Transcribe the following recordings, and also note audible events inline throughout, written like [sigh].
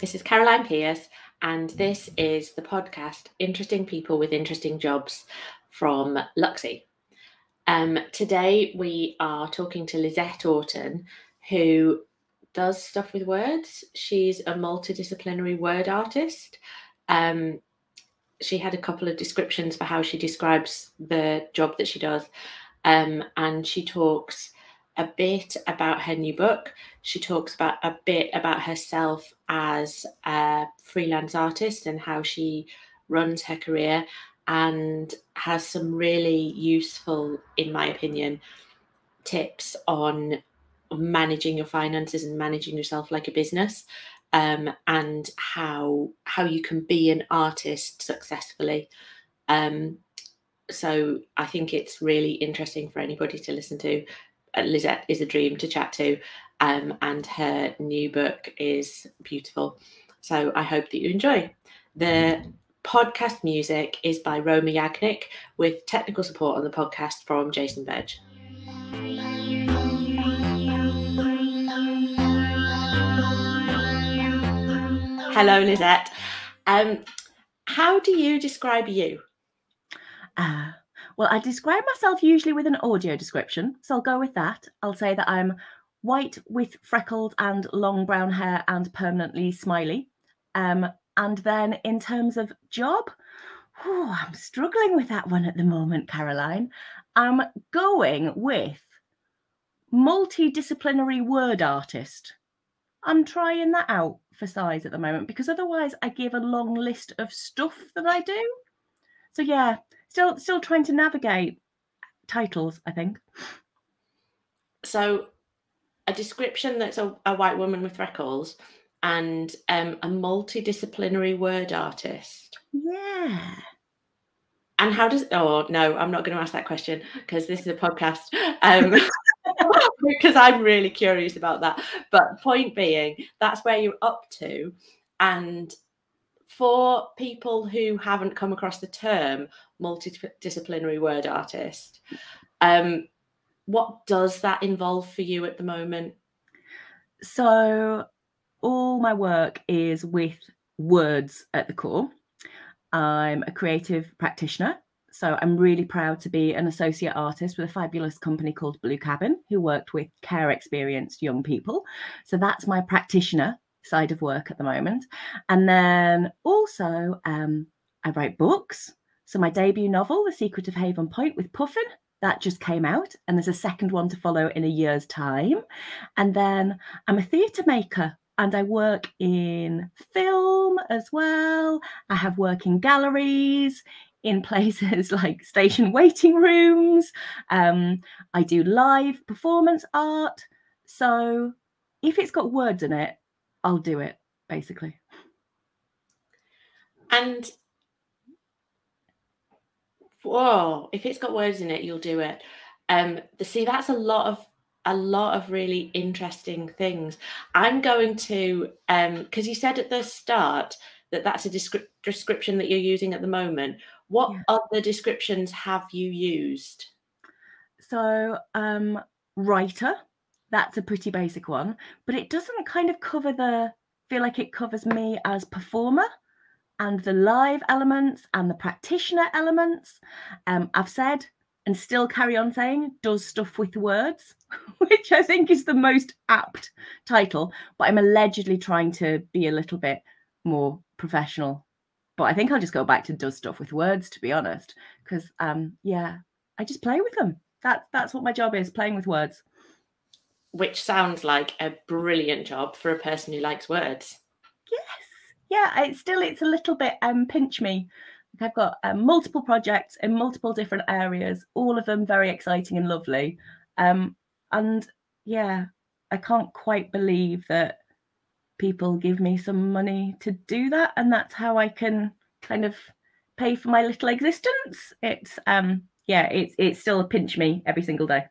This is Caroline Pierce, and this is the podcast Interesting People with Interesting Jobs from Luxi. Um, today we are talking to Lisette Auton, who does stuff with words. She's a multidisciplinary word artist. Um, she had a couple of descriptions for how she describes the job that she does. Um, and she talks a bit about her new book. She talks about a bit about herself as a freelance artist and how she runs her career and has some really useful, in my opinion, tips on managing your finances and managing yourself like a business um, and how how you can be an artist successfully um, so i think it's really interesting for anybody to listen to lisette is a dream to chat to um, and her new book is beautiful so i hope that you enjoy the podcast music is by Roma Yagnik with technical support on the podcast from Jason Berge. Hello, Lisette. Um, how do you describe you? Uh, well, I describe myself usually with an audio description, so I'll go with that. I'll say that I'm white with freckled and long brown hair and permanently smiley. Um, and then in terms of job, whew, I'm struggling with that one at the moment, Caroline. I'm going with multidisciplinary word artist. I'm trying that out for size at the moment because otherwise I give a long list of stuff that I do. So yeah, still still trying to navigate titles, I think. So a description that's a, a white woman with freckles and um, a multidisciplinary word artist. Yeah. And how does oh no, I'm not going to ask that question because this is a podcast. Um, [laughs] [laughs] because I'm really curious about that. But point being, that's where you're up to. And for people who haven't come across the term multidisciplinary word artist, um, what does that involve for you at the moment? So, all my work is with words at the core. I'm a creative practitioner so I'm really proud to be an associate artist with a fabulous company called Blue Cabin, who worked with care experienced young people. So that's my practitioner side of work at the moment. And then also, um, I write books. So my debut novel, The Secret of Haven Point with Puffin, that just came out, and there's a second one to follow in a year's time. And then I'm a theatre maker and I work in film as well. I have work in galleries, in [laughs] places like station waiting rooms. Um, I do live performance art. So if it's got words in it, I'll do it basically. And whoa, if it's got words in it, you'll do it. Um, the, see, that's a lot of a lot of really interesting things. I'm going to um because you said at the start that that's a descri- description that you're using at the moment. What yeah. other descriptions have you used? So, um, writer, that's a pretty basic one, but it doesn't kind of cover the, feel like it covers me as performer and the live elements and the practitioner elements. Um, I've said and still carry on saying does stuff with words, [laughs] which I think is the most apt title, but I'm allegedly trying to be a little bit more professional but I think I'll just go back to does stuff with words, to be honest, because um, yeah, I just play with them. That that's what my job is, playing with words. Which sounds like a brilliant job for a person who likes words. Yes, yeah. It's still it's a little bit um pinch me. I've got um, multiple projects in multiple different areas, all of them very exciting and lovely. Um, and yeah, I can't quite believe that people give me some money to do that and that's how i can kind of pay for my little existence it's um yeah it's it's still a pinch me every single day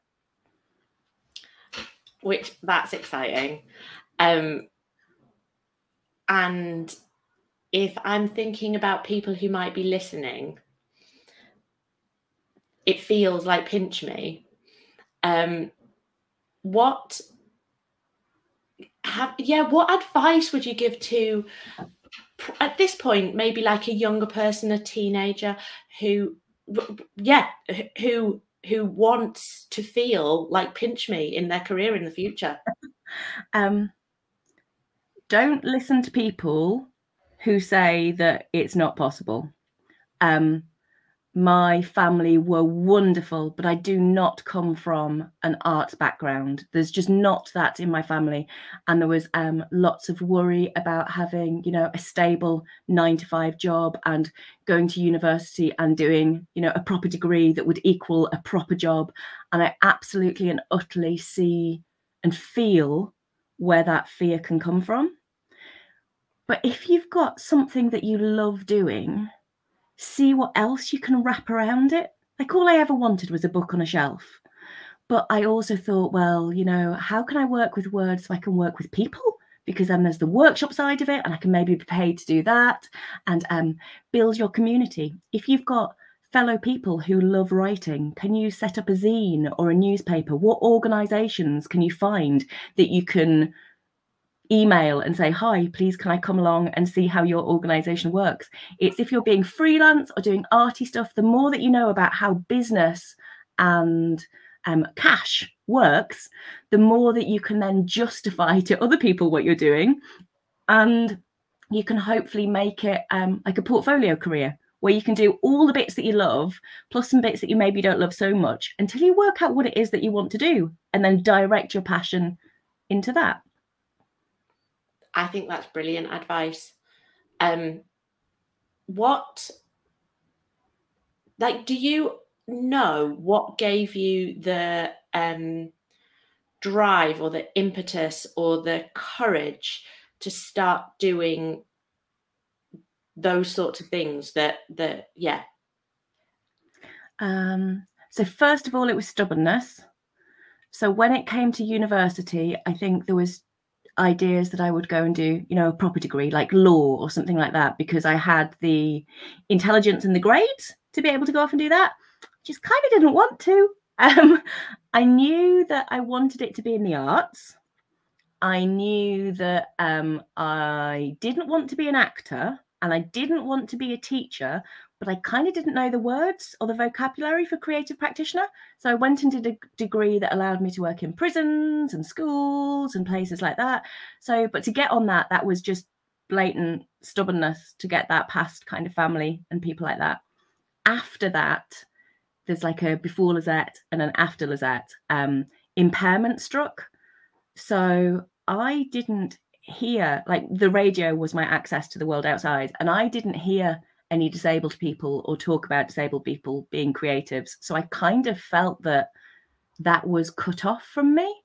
which that's exciting um and if i'm thinking about people who might be listening it feels like pinch me Um, what have yeah? What advice would you give to at this point maybe like a younger person, a teenager who yeah who who wants to feel like pinch me in their career in the future? [laughs] um, don't listen to people who say that it's not possible. Um, my family were wonderful, but I do not come from an arts background. There's just not that in my family. And there was um, lots of worry about having, you know, a stable nine to five job and going to university and doing, you know, a proper degree that would equal a proper job. And I absolutely and utterly see and feel where that fear can come from. But if you've got something that you love doing, see what else you can wrap around it. Like all I ever wanted was a book on a shelf. But I also thought, well, you know, how can I work with words so I can work with people? Because then there's the workshop side of it, and I can maybe be paid to do that and um, build your community. If you've got fellow people who love writing, can you set up a zine or a newspaper? What organizations can you find that you can email and say, Hi, please, can I come along and see how your organization works? It's if you're being freelance or doing arty stuff, the more that you know about how business and um, cash works, the more that you can then justify [laughs] to other people what you're doing. And you can hopefully make it um, like a portfolio career where you can do all the bits that you love plus some bits that you maybe don't love so much until you work out what it is that you want to do and then direct your passion into that. I think that's brilliant advice. Um, what, like, do you know what gave you the um, drive or the impetus or the courage to start doing those sorts of things that that yeah um so first of all it was stubbornness so when it came to university i think there was ideas that I would go and do, you know, a proper degree like law or something like that, because I had the intelligence and the grades to be able to go off and do that. Just kind of didn't want to. [laughs] Um, I knew that I wanted it to be in the arts. I knew that um, I didn't want to be an actor and I didn't want to be a teacher, but I kind of didn't know the words or the vocabulary for creative practitioner. So I went and did a degree that allowed me to work in prisons and schools and places like that. So, but to get on that, that was just blatant stubbornness to get that past kind of family and people like that. After that, there's like a before Lisette and an after Lisette. Um, impairment struck. So I didn't hear, like, the radio was my access to the world outside, and I didn't hear any disabled people or talk about disabled people being creatives. So I kind of felt that that was cut off from me.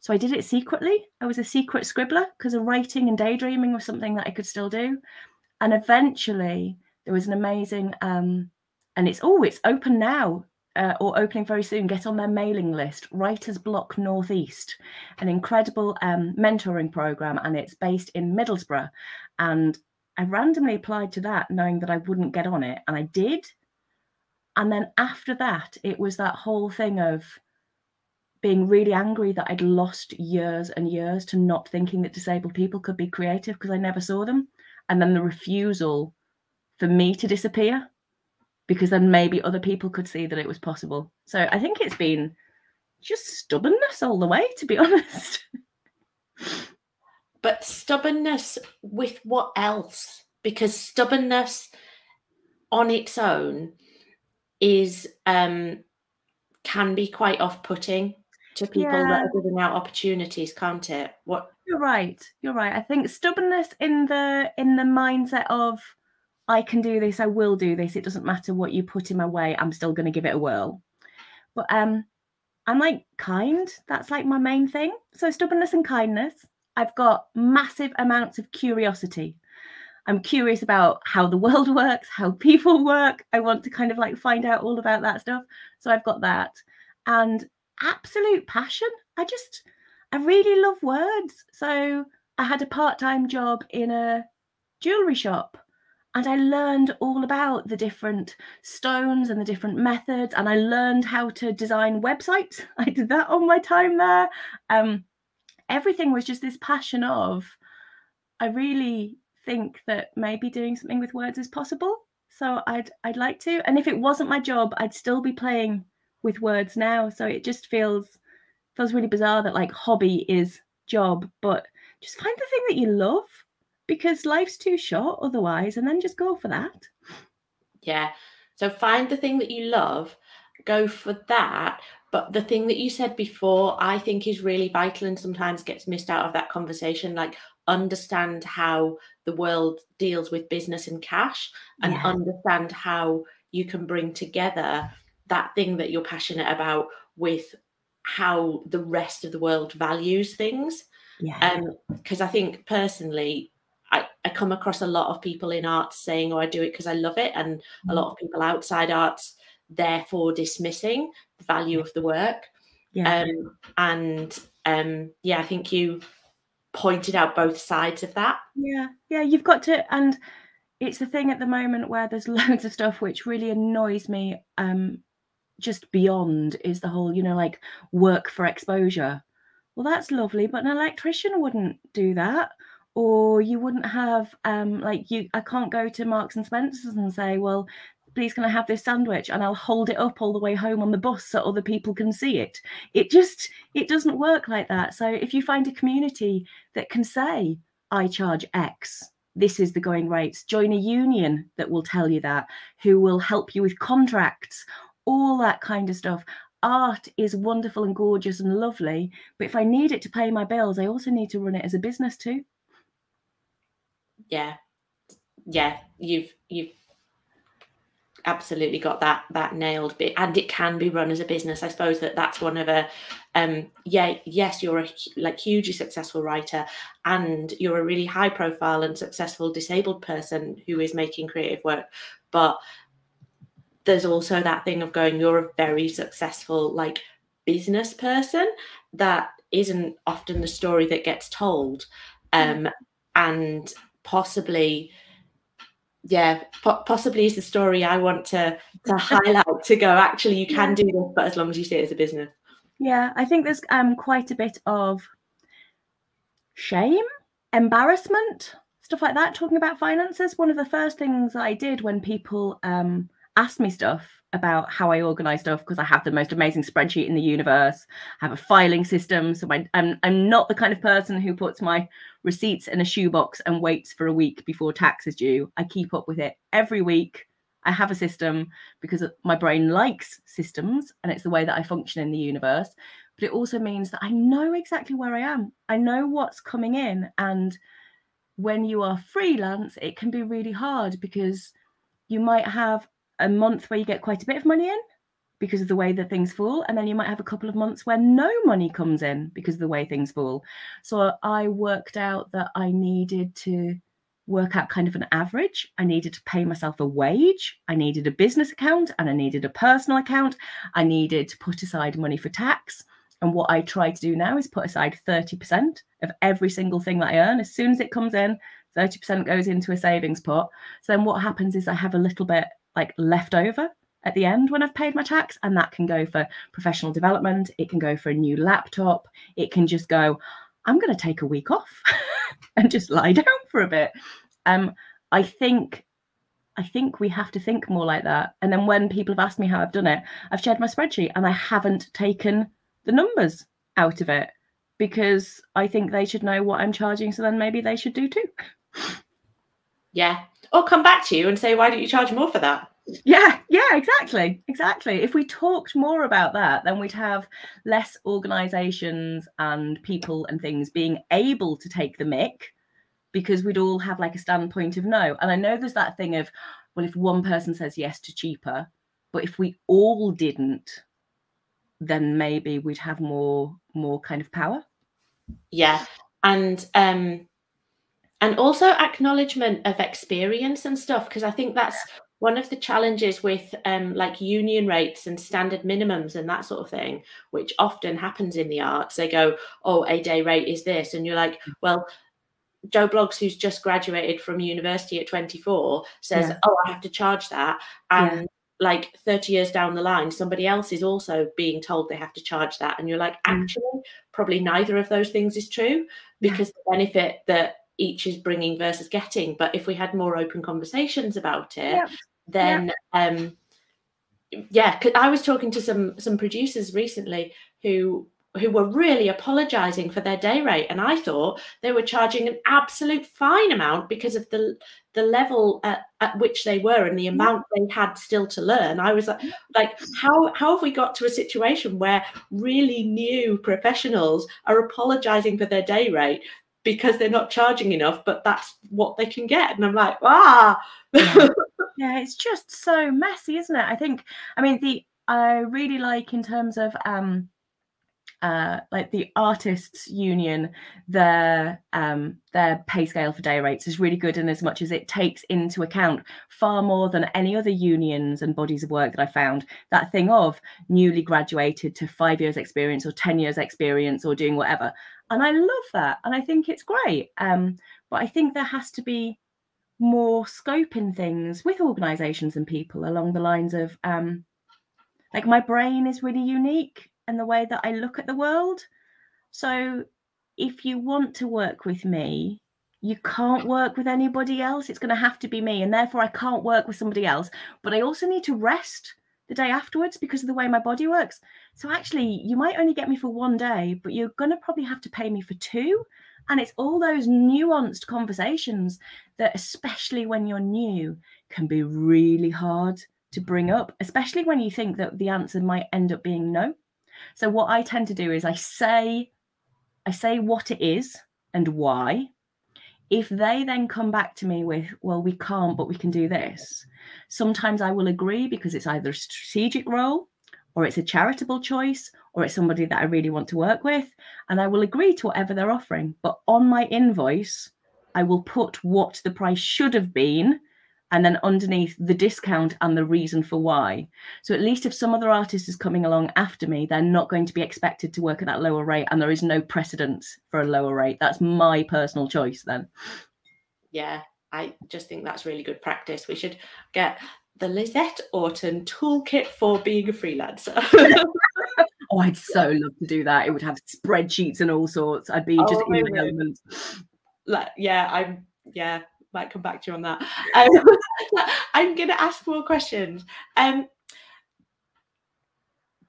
So I did it secretly. I was a secret scribbler because writing and daydreaming was something that I could still do. And eventually there was an amazing, um, and it's, oh, it's open now. Uh, or opening very soon, get on their mailing list, Writers Block Northeast, an incredible um, mentoring program, and it's based in Middlesbrough. And I randomly applied to that knowing that I wouldn't get on it, and I did. And then after that, it was that whole thing of being really angry that I'd lost years and years to not thinking that disabled people could be creative because I never saw them. And then the refusal for me to disappear because then maybe other people could see that it was possible. So I think it's been just stubbornness all the way, to be [laughs] honest but stubbornness with what else? Because stubbornness on its own is um can be quite off-putting to people yeah. that are giving out opportunities, can't it? What you're right. You're right. I think stubbornness in the in the mindset of I can do this, I will do this. It doesn't matter what you put in my way, I'm still gonna give it a whirl. But um I'm like kind. That's like my main thing. So stubbornness and kindness. I've got massive amounts of curiosity. I'm curious about how the world [laughs] works, how people [laughs] work. I want to kind of like find out all about that stuff. So I've got that. And absolute passion. I just, I really love words. So I had a part time job in a jewelry shop and I learned all about the different stones and the different methods, and I learned how to design websites. [laughs] I did that on my time there. Um, everything was just this passion of, I really think that maybe doing something with words is possible. So I'd I'd like to, and if it wasn't my job, I'd still be playing with words now. So it just feels feels really bizarre that like hobby is job, but just find the thing that you love because life's too short otherwise, and then just go for that. Yeah. So find the thing that you love, go for that. But the thing that you said before, I think is really vital and sometimes gets missed out of that conversation. Like, understand how the world deals with business and cash and yeah. understand how you can bring together that thing that you're passionate about with how the rest of the world values things. Yeah. Because um, I think personally, I, I come across a lot of people in arts saying, "Oh, I do it because I love it," and mm-hmm. a lot of people outside arts therefore dismissing the value of the work. Yeah. Um, and um, yeah, I think you pointed out both sides of that. Yeah, yeah, you've got to, and it's the thing at the moment where there's [laughs] loads of stuff which really annoys me. Um, just beyond is the whole, you know, like work for exposure. Well, that's lovely, but an electrician wouldn't do that or you wouldn't have um like you i can't go to marks and spencers and say well please can i have this sandwich? And i'll hold it up all the way home on the bus so other people can see it. It just it doesn't work like that. So if you find a community that can say i charge x this is the going rates join a union that will tell you that who will help you with contracts all that kind of stuff. Art is wonderful and gorgeous and lovely but if i need it to pay my bills i also need to run it as a business too. Yeah. Yeah you've you've absolutely got that that nailed bit and it can be run as a business. I suppose that that's one of a um yeah yes you're a like hugely successful writer and you're a really high profile and successful disabled person who is making creative work but there's also that thing of going you're a very successful like business person that isn't often the story that gets told um and possibly yeah po- possibly is the story i want to to highlight to go actually you can do this but as long as you see it as a business. Yeah i think there's um quite a bit of shame embarrassment stuff like that talking about finances. One of the first things i did when people um asked me stuff about how I organize stuff because I have the most amazing spreadsheet in the universe. I have a filing system. So my, I'm, I'm not the kind of person who puts my receipts in a shoebox and waits for a week before tax is due. I keep up with it every week. I have a system because my brain likes systems and it's the way that I function in the universe. But it also means that I know exactly where I am. I know what's coming in. And when you are freelance, it can be really hard because you might have a month where you get quite a bit of money in because of the way that things fall and then you might have a couple of months where no money comes in because of the way things fall. So i worked out that i needed to work out kind of an average. I needed to pay myself a wage. I needed a business account and i needed a personal account. I needed to put aside money for tax. And what i try to do now is put aside 30% of every single thing that i earn. As soon as it comes in 30% goes into a savings pot. So then what happens is i have a little bit like left over at the end when I've paid my tax. And that can go for professional development, it can go for a new laptop, it can just go, I'm going to take a week off [laughs] and just lie [laughs] down for a bit. Um, I think. I think we have to think more like that. And then when people have asked me how I've done it, I've shared my spreadsheet and I haven't taken the numbers out of it because I think they should know what I'm charging. So then maybe they should do too. Yeah, or come back to you and say, why don't you charge more for that? Yeah, yeah, exactly. Exactly. If we talked more about that, then we'd have less organizations and people and things being able to take the mic because we'd all have like a standpoint of no. And I know there's that thing of, well, if one person says yes to cheaper, but if we all didn't, then maybe we'd have more more kind of power. Yeah. And um and also acknowledgement of experience and stuff because i think that's one of the challenges with um, like union rates and standard minimums and that sort of thing which often happens in the arts they go oh a day rate is this and you're like well Joe Bloggs who's just graduated from university at 24, says, yeah. Oh, I have to charge that. And yeah. like 30 years down the line, somebody else is also being told they have to charge that. And you're like, mm. Actually, probably neither of those things is true because yeah. the benefit that each is bringing versus getting. But if we had more open conversations about it, then, um, yeah, I was talking to some some producers recently who who were really apologizing for their day rate. And i thought they were charging an absolute fine amount because of the the level at, at which they were and the amount they had still to learn. I was like, like how how have we got to a situation where really new professionals are apologizing for their day rate because they're not charging enough but that's what they can get. And i'm like ah. Yeah. [laughs] yeah it's just so messy isn't it? I think i mean the i really like in terms of um uh, like the artists union their um, their pay scale for day rates is really good in as much as it takes into account far more than any other unions and bodies of work that i found. That thing of newly graduated to five years experience or 10 years experience or doing whatever and i love that and i think it's great um, but i think there has to be more scope in things with organizations and people along the lines of um, like my brain is really unique and the way that I look at the world. So if you want to work with me, you can't work with anybody else. It's going to have to be me. And therefore, I can't work with somebody else. But I also need to rest the day afterwards because of the way my body works. So actually, you might only get me for one day, but you're going to probably have to pay me for two. And it's all those nuanced conversations that, especially when you're new, can be really hard to bring up, especially when you think that the answer might end up being no. So what I tend to do is I say I say what it is and why. If they then come back to me with, well, we can't, but we can do this, sometimes I will agree because it's either a strategic role or it's a charitable choice or it's somebody that I really want to work with. And I will agree to whatever they're offering. But on my invoice, I will put what the price should have been and then underneath the discount and the reason for why. So at least if some other artist is coming along after me, they're not going to be expected to work at that lower rate and there is no precedence for a lower rate. That's my personal choice then. Yeah, I just think that's really good practice. We should get the Lisette Auton toolkit for being a freelancer. [laughs] oh, I'd so love to do that. It would have spreadsheets and all sorts. I'd be oh, just in the element. Like, yeah, I'm yeah, might come back to you on that. Um, [laughs] I'm going to ask more questions. Um,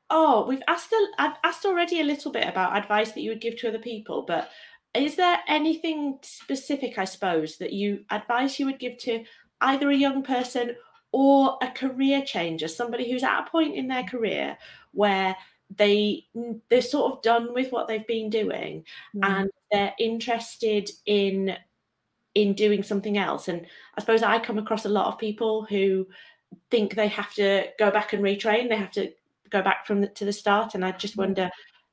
oh, we've asked. A, I've asked already a little bit about advice that you would give to other people, but is there anything specific, I suppose, that you advice you would give to either a young person or a career changer, somebody who's at a point in their career where they they're sort of done with what they've been doing mm. and they're interested in in doing something else. And I suppose I come across a lot of people who think they have to go back and retrain, they have to go back from the, to the start. And I just mm. wonder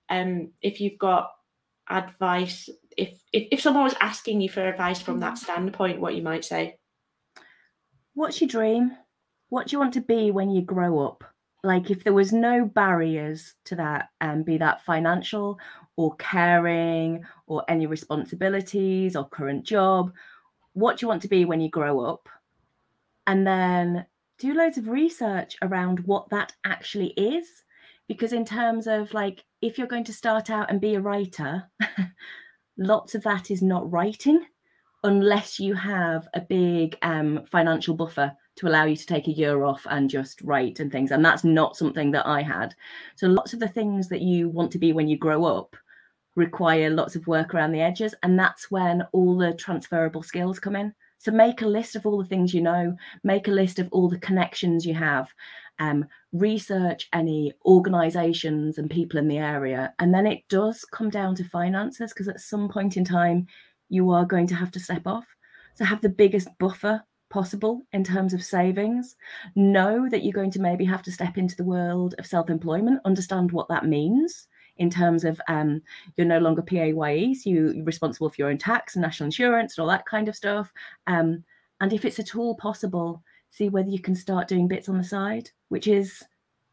um, if you've got advice, if, if if someone was asking you for advice from that mm. standpoint, what you might say. What's your dream? What do you want to be when you grow up? Like if there was no barriers to that, and um, be that financial or caring or any responsibilities or current job, what do you want to be when you grow up? And then do loads of research around what that actually is. Because, in terms of like, if you're going to start out and be a writer, [laughs] lots of that is not writing unless you have a big um, financial buffer to allow you to take a year off and just write and things. And that's not something that I had. So, lots of the things that you want to be when you grow up require lots of work around the edges. And that's when all the transferable skills come in. So make a list of all the things you know, make a list of all the connections you have, um, research any organizations and people in the area. And then it does come down to finances because at some point in time, you are going to have to step off. So have the biggest buffer possible in terms of savings. Know that you're going to maybe have to step into the world of self employment, understand what that means in terms of um, you're no longer PAYE, you're responsible for your own tax and national insurance and all that kind of stuff. Um, and if it's at all possible, see whether you can start doing bits on the side, which is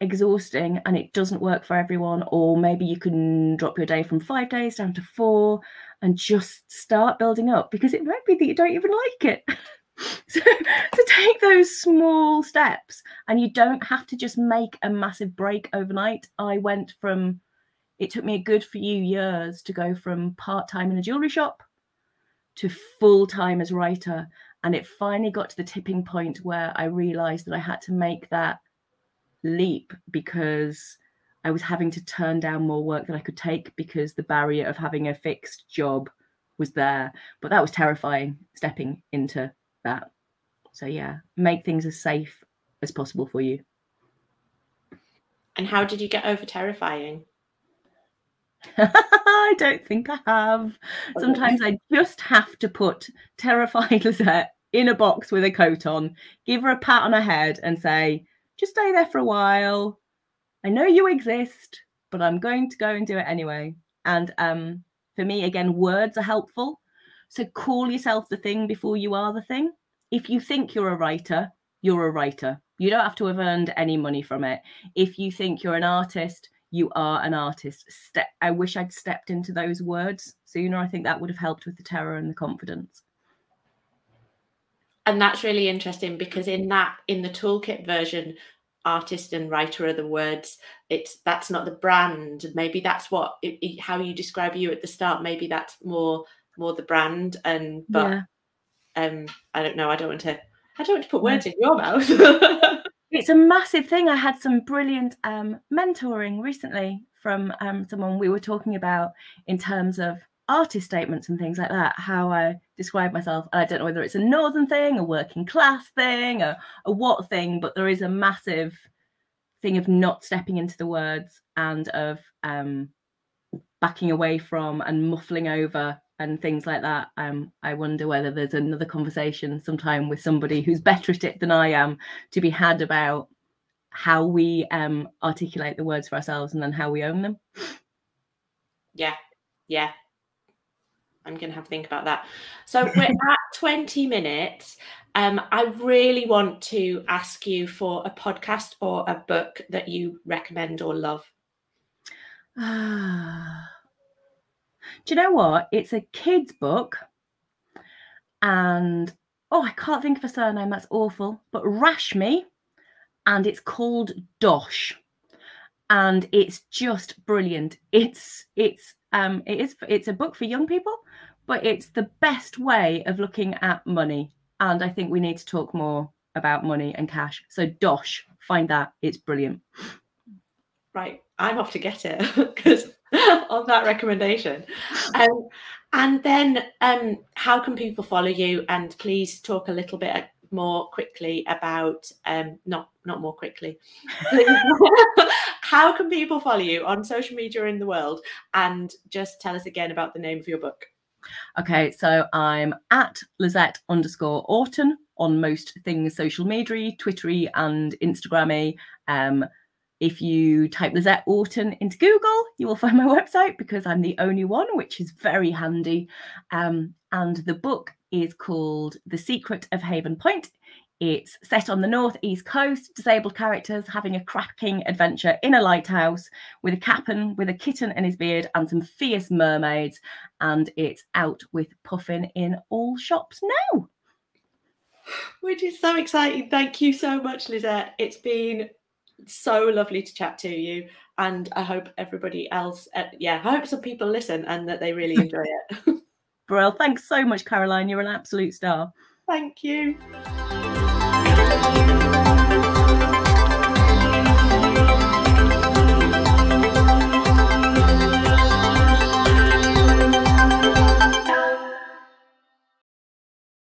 exhausting and it doesn't work for everyone. Or maybe you can drop your day from five days down to four and just start building up because it might be that you don't even like it. [laughs] [laughs] so to take those small steps and you don't have to just make a massive break overnight. I went from it took me a good few years to go from part-time in a jewelry shop to full-time as writer and it finally got to the tipping point where I realized that I had to make that leap because I was having to turn down more work that I could take because the barrier of having a fixed job was there. But that was terrifying stepping into that. So, yeah, make things as safe as possible for you. And how did you get over terrifying? [laughs] I don't think I have. Sometimes I just have to put terrified [laughs] Lisette in a box with a coat on, give her a pat on her head, and say, just stay there for a while. I know you exist, but I'm going to go and do it anyway. And um, for me, again, words are helpful. So call yourself the thing before you are the thing. If you think you're a writer, you're a writer. You don't have to have earned any money from it. If you think you're an artist, you are an artist. Ste- I wish I'd stepped into those words sooner. I think that would have helped with the terror and the confidence. And that's really interesting because in that, in the toolkit version, artist and writer are the words it's that's not the brand maybe that's what it, how you describe you at the start maybe that's more more the brand and but yeah. um i don't know i don't want to i don't want to put words in your mouth [laughs] it's a massive thing i had some brilliant um mentoring recently from um someone we were talking about in terms of artist statements and things like that, how I describe myself. I don't know whether it's a northern thing, a working class thing, a, a what thing, but there is a massive thing of not stepping into the words and of um, backing away from and muffling over and things like that. Um, I wonder whether there's another conversation sometime with somebody who's better at it than I am to be had about how we um, articulate the words for ourselves and then how we own them. Yeah, yeah, I'm going to have to think about that. So we're [laughs] at 20 minutes. Um, I really want to ask you for a podcast or a book that you recommend or love. [sighs] [sighs] Ah. Do you know what? It's a kid's book. And oh, I can't think of a surname. That's awful. But Rashmi. And it's called Dosh. And it's just brilliant. It's it's um, it is it's a book for young people, but it's the best way of looking at money. And I think we need to talk more about money and cash. So Dosh, find that. It's brilliant. Right. I'm off to get it [laughs] because [laughs] of that recommendation. Um, and then um, how can people follow you? And please talk a little bit more quickly about um not not more quickly [laughs] how can people follow you on social media in the world and just tell us again about the name of your book okay so i'm at lisette underscore auton on most things social media twittery and instagrammy um if you type Lisette Auton into Google, you will find my website because I'm the only one, which is very handy. Um, and the book is called The Secret of Haven Point. It's set on the northeast coast, disabled characters having a cracking adventure in a lighthouse with a captain with a kitten in his beard and some fierce mermaids. And it's out with Puffin in all shops now. Which is so exciting. Thank you so much, Lisette. It's been so lovely to chat to you. And I hope everybody else, uh, yeah, I hope some people listen and that they really enjoy it. [laughs] [laughs] Brill, thanks so much, Caroline. You're an absolute star. Thank you.